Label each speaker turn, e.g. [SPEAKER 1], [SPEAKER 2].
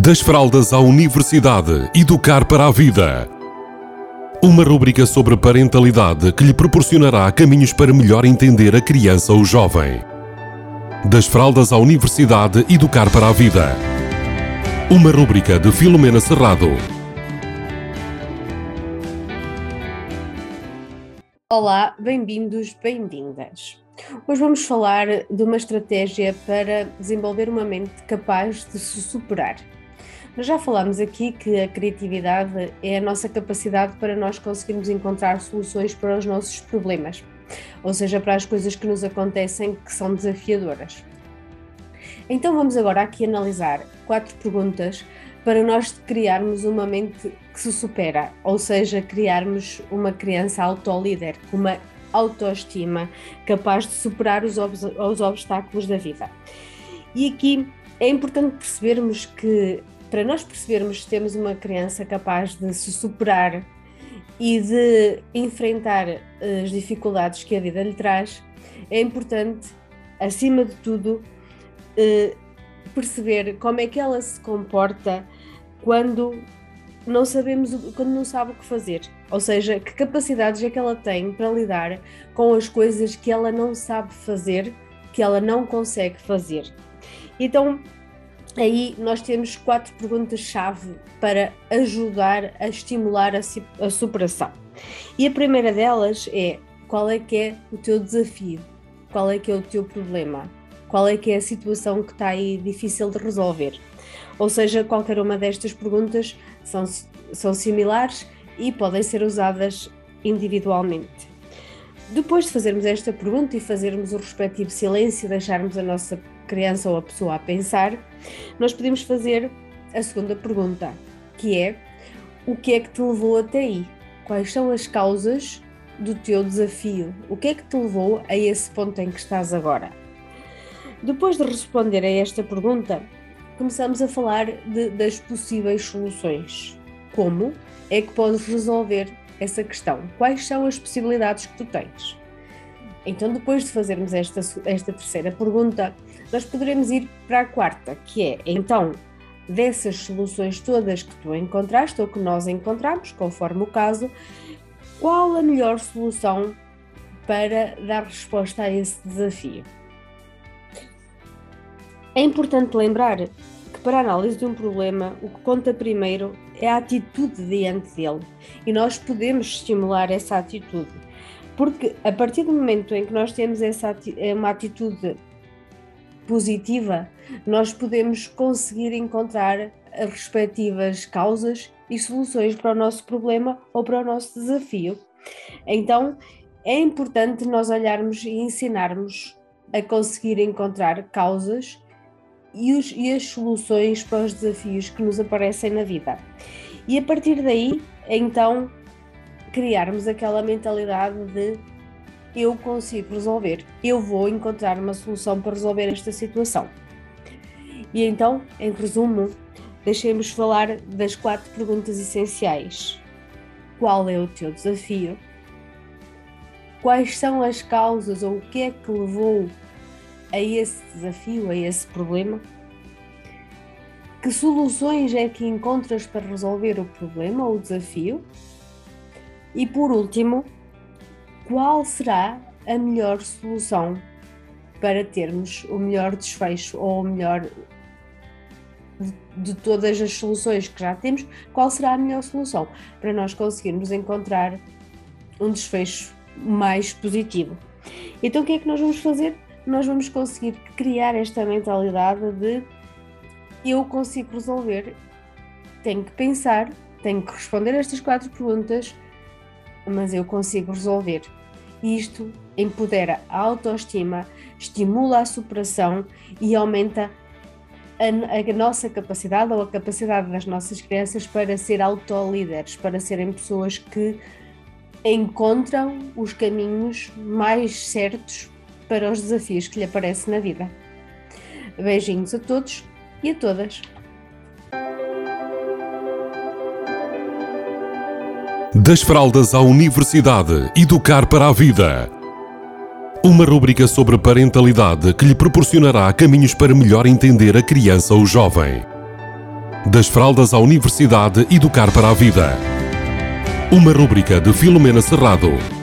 [SPEAKER 1] Das fraldas à universidade, educar para a vida. Uma rúbrica sobre parentalidade que lhe proporcionará caminhos para melhor entender a criança ou jovem. Das fraldas à universidade, educar para a vida. Uma rúbrica de Filomena Serrado.
[SPEAKER 2] Olá, bem-vindos, bem-vindas. Hoje vamos falar de uma estratégia para desenvolver uma mente capaz de se superar. Nós já falámos aqui que a criatividade é a nossa capacidade para nós conseguirmos encontrar soluções para os nossos problemas, ou seja, para as coisas que nos acontecem que são desafiadoras. Então vamos agora aqui analisar quatro perguntas para nós criarmos uma mente que se supera, ou seja, criarmos uma criança autolíder, com uma autoestima capaz de superar os, os obstáculos da vida. E aqui é importante percebermos que para nós percebermos que temos uma criança capaz de se superar e de enfrentar eh, as dificuldades que a vida lhe traz, é importante, acima de tudo, eh, perceber como é que ela se comporta quando não sabemos, quando não sabe o que fazer. Ou seja, que capacidades é que ela tem para lidar com as coisas que ela não sabe fazer, que ela não consegue fazer. Então, aí nós temos quatro perguntas-chave para ajudar a estimular a, a superação. E a primeira delas é: qual é que é o teu desafio? Qual é que é o teu problema? Qual é que é a situação que está aí difícil de resolver? Ou seja, qualquer uma destas perguntas são, são similares e podem ser usadas individualmente. Depois de fazermos esta pergunta e fazermos o respectivo silêncio, deixarmos a nossa criança ou a pessoa a pensar, nós podemos fazer a segunda pergunta, que é: o que é que te levou até aí? Quais são as causas do teu desafio? O que é que te levou a esse ponto em que estás agora? Depois de responder a esta pergunta, começamos a falar de, das possíveis soluções. Como é que podes resolver essa questão? Quais são as possibilidades que tu tens? Então, depois de fazermos esta, esta terceira pergunta, nós poderemos ir para a quarta, que é então dessas soluções todas que tu encontraste ou que nós encontramos, conforme o caso, qual a melhor solução para dar resposta a esse desafio? É importante lembrar que para a análise de um problema, o que conta primeiro é a atitude diante dele e nós podemos estimular essa atitude. Porque a partir do momento em que nós temos essa é uma atitude positiva, nós podemos conseguir encontrar as respectivas causas e soluções para o nosso problema ou para o nosso desafio. Então, é importante nós olharmos e ensinarmos a conseguir encontrar causas e, os, e as soluções para os desafios que nos aparecem na vida. E a partir daí, então, criarmos aquela mentalidade de eu consigo resolver, eu vou encontrar uma solução para resolver esta situação. E então, em resumo, deixemos falar das quatro perguntas essenciais. Qual é o teu desafio? Quais são as causas ou o que é que levou a esse desafio, a esse problema? Que soluções é que encontras para resolver o problema ou o desafio? E por último, qual será a melhor solução para termos o melhor desfecho ou o melhor de, todas as soluções que já temos, qual será a melhor solução para nós conseguirmos encontrar um desfecho mais positivo? Então, o que é que nós vamos fazer? nós vamos conseguir criar esta mentalidade de eu consigo resolver, tenho que pensar, tenho que responder estas quatro perguntas, mas eu consigo resolver. Isto empodera a autoestima, estimula a superação e aumenta a, a, nossa capacidade ou a capacidade das nossas crianças para ser autolíderes, para serem pessoas que encontram os caminhos mais certos para os desafios que lhe aparecem na vida. Beijinhos a todos e a todas.
[SPEAKER 1] Das fraldas à universidade, educar para a vida. Uma rúbrica sobre parentalidade que lhe proporcionará caminhos para melhor entender a criança ou jovem. Das fraldas à universidade, educar para a vida. Uma rúbrica de Filomena Serrado.